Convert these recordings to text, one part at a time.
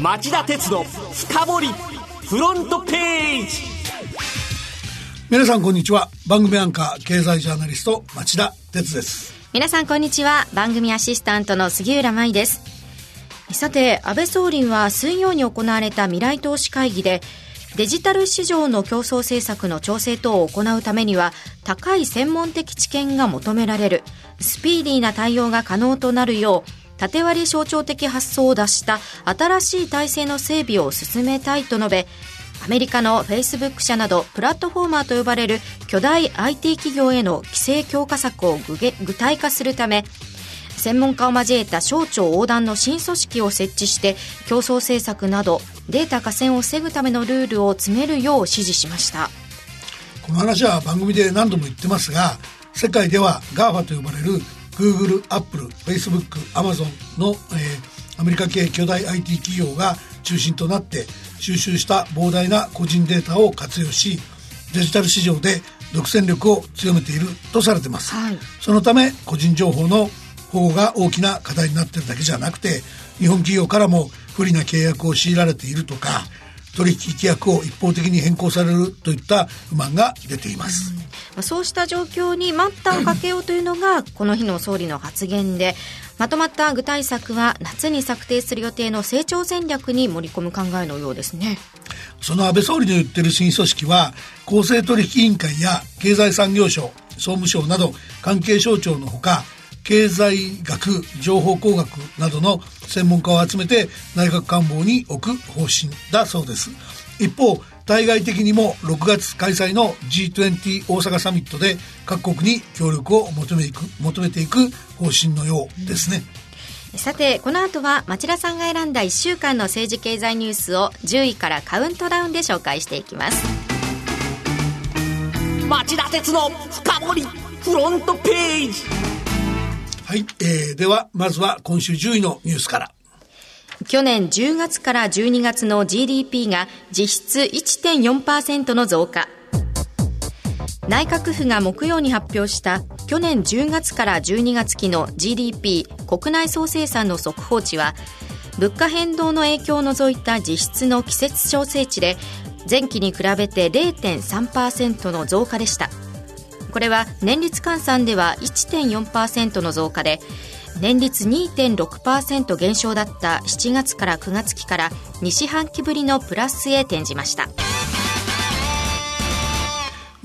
町田鉄の深掘りフロントページ。皆さんこんにちは。番組アンカー経済ジャーナリスト町田鉄です。皆さんこんにちは。番組アシスタントの杉浦舞です。さて安倍総理は水曜に行われた未来投資会議でデジタル市場の競争政策の調整等を行うためには高い専門的知見が求められる。スピーディーな対応が可能となるよう縦割り象徴的発想を出した新しい体制の整備を進めたいと述べアメリカのフェイスブック社などプラットフォーマーと呼ばれる巨大 IT 企業への規制強化策を具体化するため専門家を交えた省庁横断の新組織を設置して競争政策などデータ河川を防ぐためのルールを詰めるよう指示しました。この話は番組で何度も言ってますが世界では GAFA と呼ばれる Google、Apple、Facebook、Amazon の、えー、アメリカ系巨大 IT 企業が中心となって収集した膨大な個人データを活用しデジタル市場で独占力を強めているとされてます、はい、そのため個人情報の保護が大きな課題になっているだけじゃなくて日本企業からも不利な契約を強いられているとか取引規約を一方的に変更されるといった不満が出ています、うん、そうした状況に待ったをかけようというのがこの日の総理の発言でまとまった具体策は夏に策定する予定の成長戦略に盛り込む考えのようですね。その安倍総理の言ってる新組織は公正取引委員会や経済産業省総務省など関係省庁のほか経済学情報工学などの専門家を集めて内閣官房に置く方針だそうです。一方対外的にも6月開催の G20 大阪サミットで各国に協力を求めいく求めていく方針のようですね、うん、さてこの後は町田さんが選んだ1週間の政治経済ニュースを10位からカウントダウンで紹介していきます。町田鉄の深掘りフロントページはい、えー、ではまずは今週10位のニュースから。去年10月から12月の GDP が実質1.4%の増加。内閣府が木曜に発表した去年10月から12月期の GDP 国内総生産の速報値は物価変動の影響を除いた実質の季節調整値で前期に比べて0.3%の増加でした。これは年率換算では1.4%の増加で年率2.6%減少だった7月から9月期から2四半期ぶりのプラスへ転じました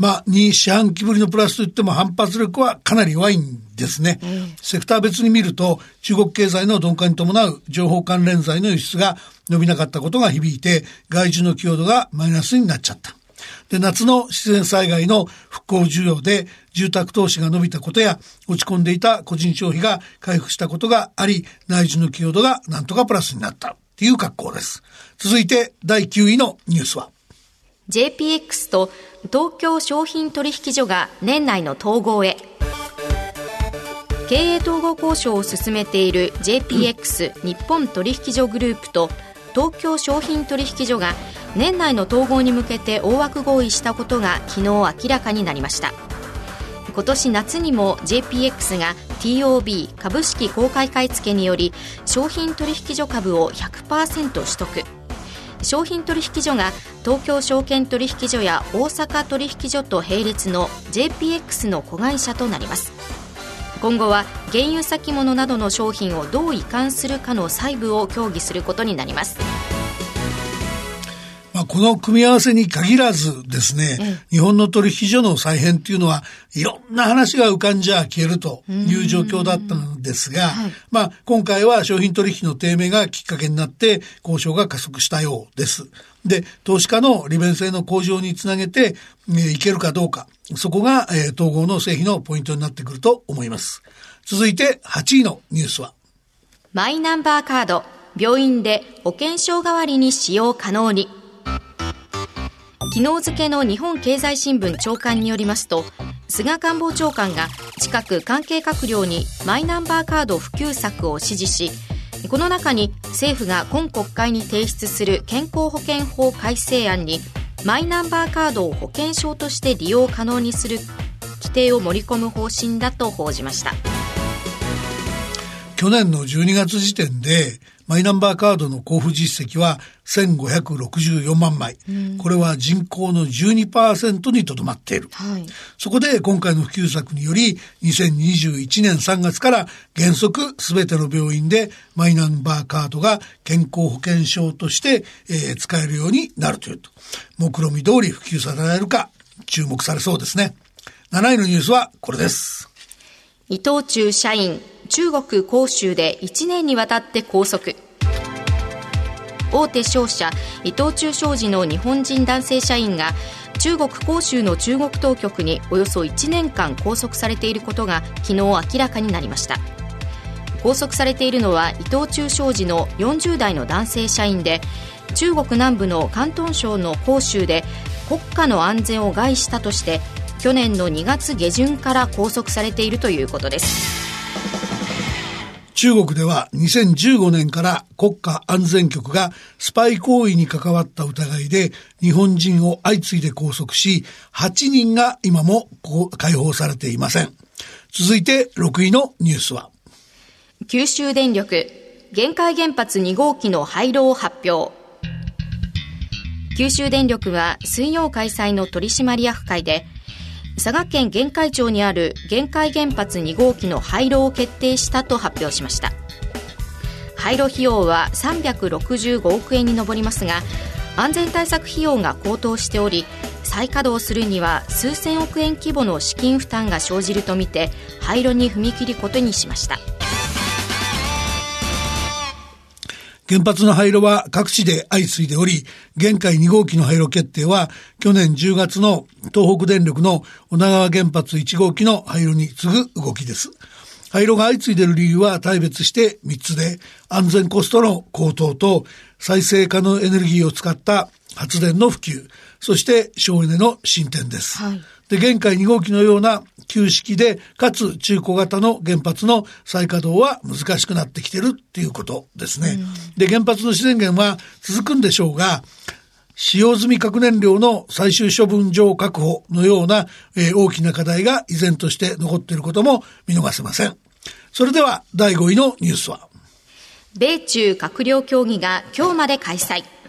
まあ、2四半期ぶりのプラスといっても反発力はかなり弱いんですね。うん、セクター別に見ると、中国経済の鈍化に伴う情報関連材の輸出が伸びなかったことが響いて、外需の寄与度がマイナスになっちゃった。で、夏の自然災害の復興需要で住宅投資が伸びたことや落ち込んでいた個人消費が回復したことがあり、内需の寄与度がなんとかプラスになった。っていう格好です。続いて第9位のニュースは。JPX と東京商品取引所が年内の統合へ。経営統合交渉を進めている JPX 日本取引所グループと東京商品取引所が年内の統合に向けて大枠合意したことが昨日明らかになりました。今年夏にも JPX が TOB 株式公開買い付けにより商品取引所株を100%取得。商品取引所が東京証券取引所や大阪取引所と並列の JPX の子会社となります。今後は原油先物などの商品をどう移管するかの細部を協議することになります、この組み合わせに限らずですね、うん、日本の取引所の再編っていうのは、いろんな話が浮かんじゃ消えるという状況だったのですが、まあ、今回は商品取引の低迷がきっかけになって交渉が加速したようです。で、投資家の利便性の向上につなげて、えー、いけるかどうか、そこが、えー、統合の成否のポイントになってくると思います。続いて8位のニュースは、マイナンバーカード、病院で保険証代わりに使用可能に。昨日付の日本経済新聞長官によりますと菅官房長官が近く関係閣僚にマイナンバーカード普及策を指示しこの中に政府が今国会に提出する健康保険法改正案にマイナンバーカードを保険証として利用可能にする規定を盛り込む方針だと報じました。去年の12月時点でマイナンバーカードの交付実績は1564万枚。これは人口の12%にとどまっている。はい、そこで今回の普及策により、2021年3月から原則すべての病院でマイナンバーカードが健康保険証として、えー、使えるようになるというと。目論見通り普及されるか注目されそうですね。7位のニュースはこれです。伊藤忠社員、中国広州で1年にわたって拘束。大手商社伊藤忠商事の日本人男性社員が中国広州の中国当局におよそ1年間拘束されていることが昨日明らかになりました拘束されているのは伊藤忠商事の40代の男性社員で中国南部の広東省の広州で国家の安全を害したとして去年の2月下旬から拘束されているということです中国では2015年から国家安全局がスパイ行為に関わった疑いで日本人を相次いで拘束し、8人が今も解放されていません。続いて6位のニュースは九州電力限界原発2号機の廃炉を発表九州電力は水曜開催の取締役会で佐賀県玄海町にある玄海原発2号機の廃炉を決定したと発表しました。廃炉費用は365億円に上りますが安全対策費用が高騰しており再稼働するには数千億円規模の資金負担が生じるとみて廃炉に踏み切ることにしました。原発の廃炉は各地で相次いでおり、現海2号機の廃炉決定は、去年10月の東北電力の女川原発1号機の廃炉に次ぐ動きです。廃炉が相次いでいる理由は大別して3つで、安全コストの高騰と再生可能エネルギーを使った発電の普及、そして省エネの進展です。はい、で、現海2号機のような旧式で、かつ中古型の原発の再稼働は難しくなってきてるっていうことですね。で、原発の自然源は続くんでしょうが、使用済み核燃料の最終処分場確保のような、えー、大きな課題が依然として残っていることも見逃せません。それでは第5位のニュースは米中閣僚協議が今日まで開催。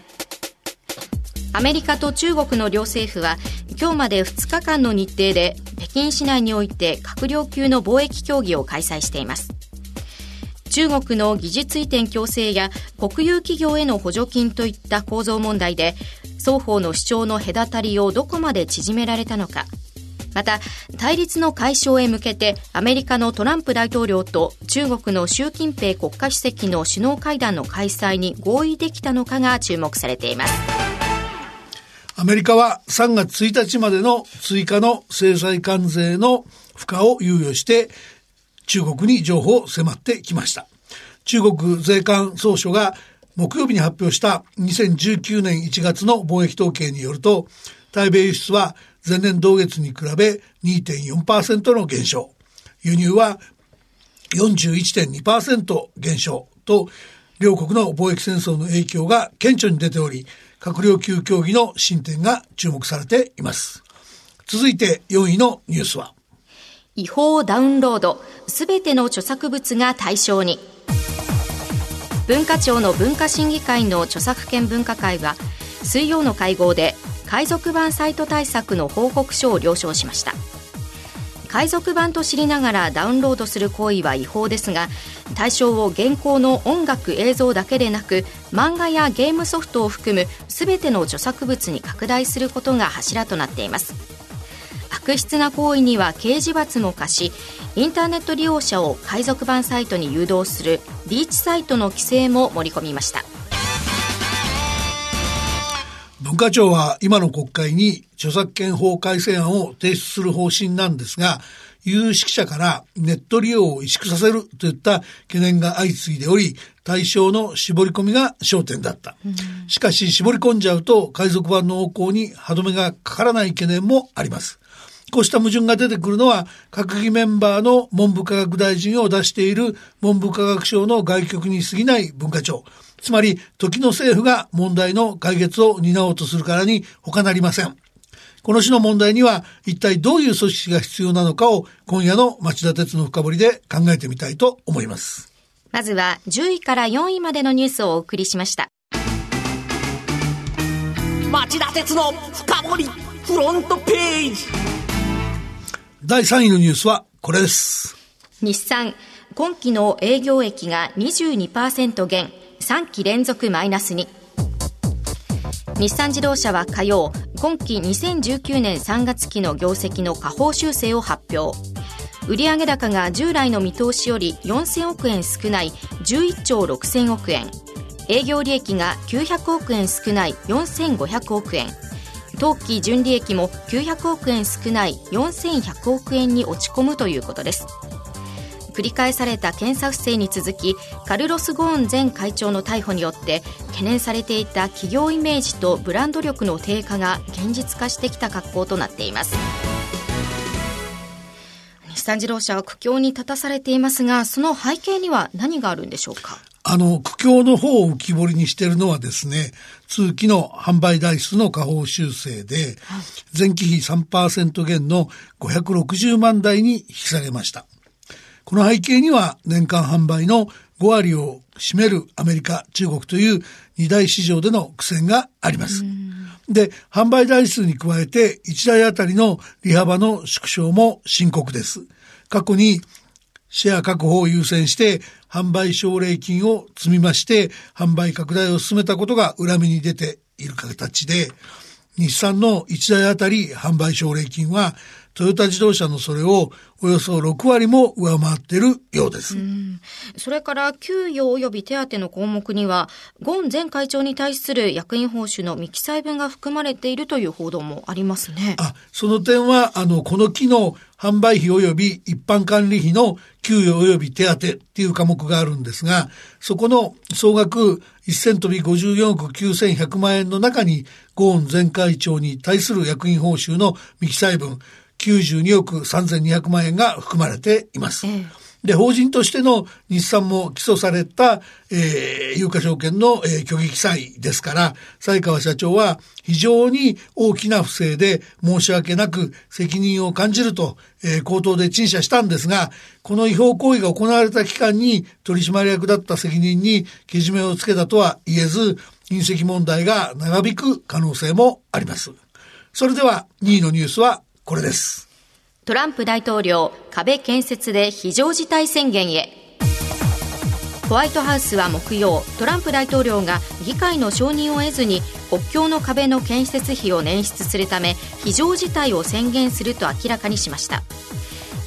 アメリカと中国の両政府は今日まで2日間の日程で北京市内において閣僚級の貿易協議を開催しています。中国の技術移転強制や国有企業への補助金といった構造問題で双方の主張の隔たりをどこまで縮められたのか。また対立の解消へ向けてアメリカのトランプ大統領と中国の習近平国家主席の首脳会談の開催に合意できたのかが注目されています。アメリカは3月1日までの追加の制裁関税の負荷を猶予して中国に情報を迫ってきました。中国税関総署が木曜日に発表した2019年1月の貿易統計によると、対米輸出は前年同月に比べ2.4%の減少、輸入は41.2%減少と、両国の貿易戦争の影響が顕著に出ており、閣僚級協議の進展が注目されています。続いて4位のニュースは違法ダウンロード、すべての著作物が対象に。文化庁の文化審議会の著作権分科会は、水曜の会合で海賊版サイト対策の報告書を了承しました。海賊版と知りながらダウンロードする行為は違法ですが対象を現行の音楽映像だけでなく漫画やゲームソフトを含む全ての著作物に拡大することが柱となっています。悪質な行為には刑事罰も課しインターネット利用者を海賊版サイトに誘導するリーチサイトの規制も盛り込みました。文化庁は今の国会に著作権法改正案を提出する方針なんですが、有識者からネット利用を萎縮させるといった懸念が相次いでおり、対象の絞り込みが焦点だった。しかし絞り込んじゃうと海賊版の横行に歯止めがかからない懸念もあります。こうした矛盾が出てくるのは、閣議メンバーの文部科学大臣を出している文部科学省の外局に過ぎない文化庁。つまり、時の政府が問題の解決を担おうとするからに他なりません。この種の問題には一体どういう組織が必要なのかを今夜の町田鉄の深掘りで考えてみたいと思います。まずは10位から4位までのニュースをお送りしました。町田鉄の深掘りフロントページ第3位のニュースはこれです。日産、今期の営業益が22%減、3期連続マイナスに。日産自動車は火曜、今期2019年3月期の業績の下方修正を発表。売上高が従来の見通しより4000億円少ない11兆6000億円。営業利益が900億円少ない4500億円。当期純利益も900億円少ない4100億円に落ち込むということです。繰り返された検査不正に続きカルロス・ゴーン前会長の逮捕によって懸念されていた企業イメージとブランド力の低下が現実化してきた格好となっています。日産自動車は苦境に立たされていますがその背景には何があるんでしょうか？あの、苦境の方を浮き彫りにしているのはですね、通期の販売台数の下方修正で、前期比3%減の560万台に引き下げました。この背景には年間販売の5割を占めるアメリカ、中国という二大市場での苦戦があります。で、販売台数に加えて1台あたりの利幅の縮小も深刻です。過去にシェア確保を優先して販売奨励金を積み増して販売拡大を進めたことが裏目に出ている形で、日産の1台あたり販売奨励金はトヨタ自動車のそれをおよそ6割も上回っているようです。それから給与及び手当の項目にはゴーン前会長に対する役員報酬の未記載分が含まれているという報道もありますねあ、その点は、あの、この期の販売費及び一般管理費の給与及び手当っていう科目があるんですが、そこの総額1000飛び54億9100万円の中に、ゴーン前会長に対する役員報酬の未記載分92億3200万円が含まれています。えで、法人としての日産も起訴された、えー、有価証券の、えー、虚偽記載ですから、西川社長は非常に大きな不正で申し訳なく責任を感じると、えー、口頭で陳謝したんですが、この違法行為が行われた期間に取締役だった責任にけじめをつけたとは言えず、隕石問題が長引く可能性もあります。それでは2位のニュースはこれです。トランプ大統領壁建設で非常事態宣言へ。ホワイトハウスは木曜トランプ大統領が議会の承認を得ずに国境の壁の建設費を捻出するため非常事態を宣言すると明らかにしました。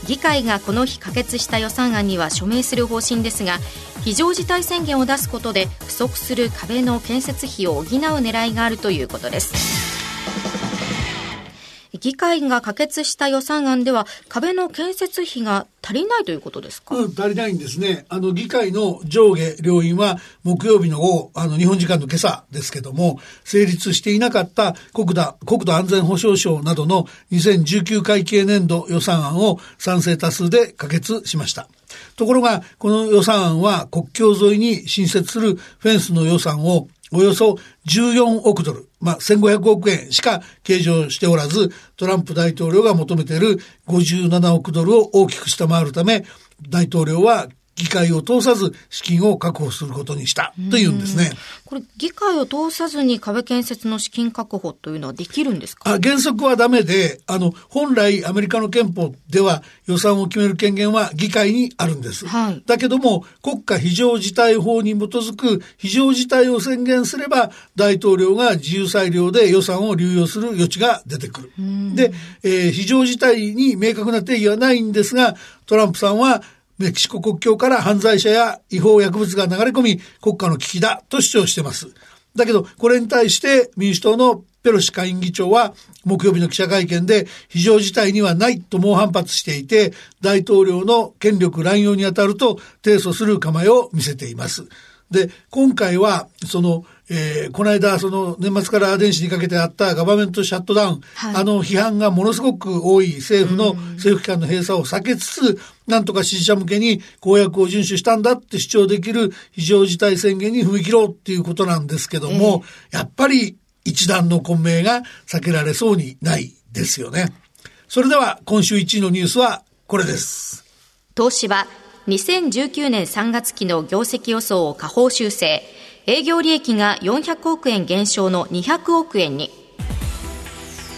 議会がこの日可決した予算案には署名する方針ですが非常事態宣言を出すことで不足する壁の建設費を補う狙いがあるということです。議会が可決した予算案では壁の建設費が足りないということですか、うん、足りないんですね。あの、議会の上下両院は木曜日の午後、あの、日本時間の今朝ですけども、成立していなかった国土、国土安全保障省などの2019会計年度予算案を賛成多数で可決しました。ところが、この予算案は国境沿いに新設するフェンスの予算をおよそ14億ドル、まあ、1500億円しか計上しておらず、トランプ大統領が求めている57億ドルを大きく下回るため、大統領は議会を通さず資金を確保することにしたというんですね。これ、議会を通さずに壁建設の資金確保というのはできるんですか？あ原則はダメで、あの、本来アメリカの憲法では予算を決める権限は議会にあるんです。はいだけども、国家非常事態法に基づく非常事態を宣言すれば、大統領が自由裁量で予算を流用する余地が出てくる。で、えー非常事態に明確な定義はないんですが、トランプさんはメキシコ国境から犯罪者や違法薬物が流れ込み、国家の危機だと主張しています。だけど、これに対して民主党のペロシ下院議長は木曜日の記者会見で非常事態にはないと猛反発していて、大統領の権力乱用に当たると提訴する構えを見せています。で、今回は、その、えーこの間、その、年末から電子にかけてあったガバメントシャットダウン、はいあの批判がものすごく多い政府の、政府機関の閉鎖を避けつつ、なんとか支持者向けに公約を遵守したんだって主張できる非常事態宣言に踏み切ろうっていうことなんですけども、やっぱり一段の混迷が避けられそうにないですよね。それでは、今週1位のニュースはこれです。東芝2019年3月期の業績予想を下方修正営業利益が400億円減少の200億円に。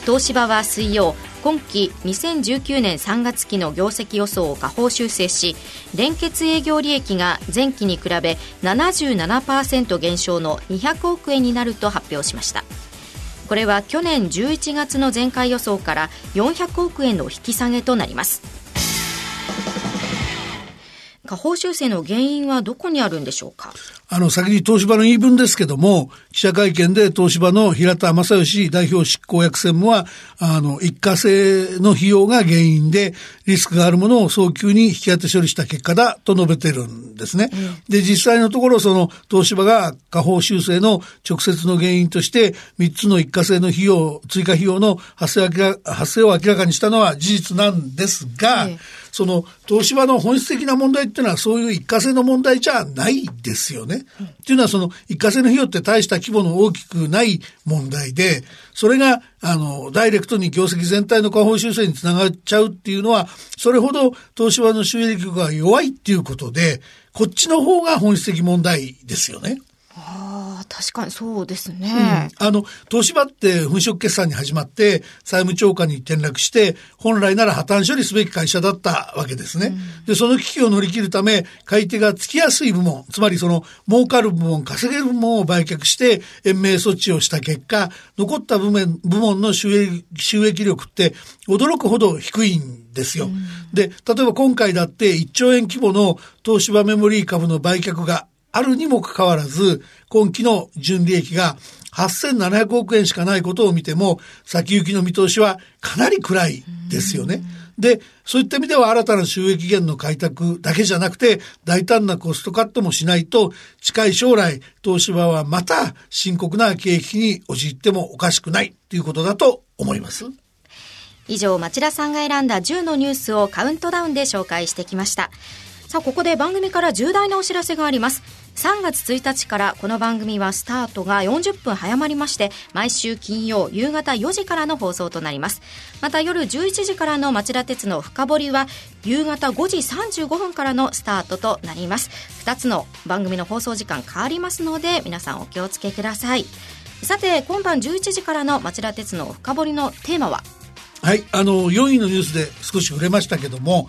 東芝は水曜今期2019年3月期の業績予想を下方修正し連結営業利益が前期に比べ77%減少の200億円になると発表しました。これは去年11月の前回予想から400億円の引き下げとなります。下方修正の原因はどこにあるんでしょうか？あの、先に東芝の言い分ですけども、記者会見で東芝の平田正義代表執行役専務は、あの、一過性の費用が原因で、リスクがあるものを早急に引き当て処理した結果だと述べてるんですね。うん、で、実際のところ、その、東芝が下方修正の直接の原因として、3つの一過性の費用、追加費用の発生発生を明らかにしたのは事実なんですが、その東芝の本質的な問題っていうのはそういう一過性の問題じゃないですよね。うん、っていうのはその一過性の費用って大した規模の大きくない問題で、それがあのダイレクトに業績全体の下方修正につながっちゃうっていうのは、それほど東芝の収益力が弱いっていうことで、こっちの方が本質的問題ですよね。ああ、確かにそうですね。うん、あの、東芝って粉飾決算に始まって、債務超過に転落して、本来なら破綻処理すべき会社だったわけですね。うん、で、その危機を乗り切るため、買い手がつきやすい部門、つまりその、儲かる部門、稼げる部門を売却して、延命措置をした結果、残った部門部門の収益収益力って驚くほど低いんですよ。うん、で、例えば今回だって1兆円規模の東芝メモリー株の売却があるにもかかわらず、今期の純利益が8700億円しかないことを見ても、先行きの見通しはかなり暗いですよね。で、そういった意味では新たな収益源の開拓だけじゃなくて、大胆なコストカットもしないと、近い将来、東芝はまた深刻な経営危機に陥ってもおかしくないということだと思います。以上、町田さんが選んだ10のニュースをカウントダウンで紹介してきました。さあ、ここで番組から重大なお知らせがあります。3月1日からこの番組はスタートが40分早まりまして、毎週金曜夕方4時からの放送となります。また夜11時からの町田鉄の深掘りは、夕方5時35分からのスタートとなります。2つの番組の放送時間変わりますので、皆さんお気をつけください。さて、今晩11時からの町田鉄の深掘りのテーマは？はい、あの、4位のニュースで少し触れましたけども、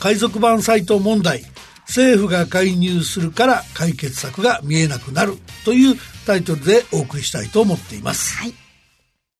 海賊版サイト問題政府が介入するから解決策が見えなくなるというタイトルでお送りしたいと思っています。はい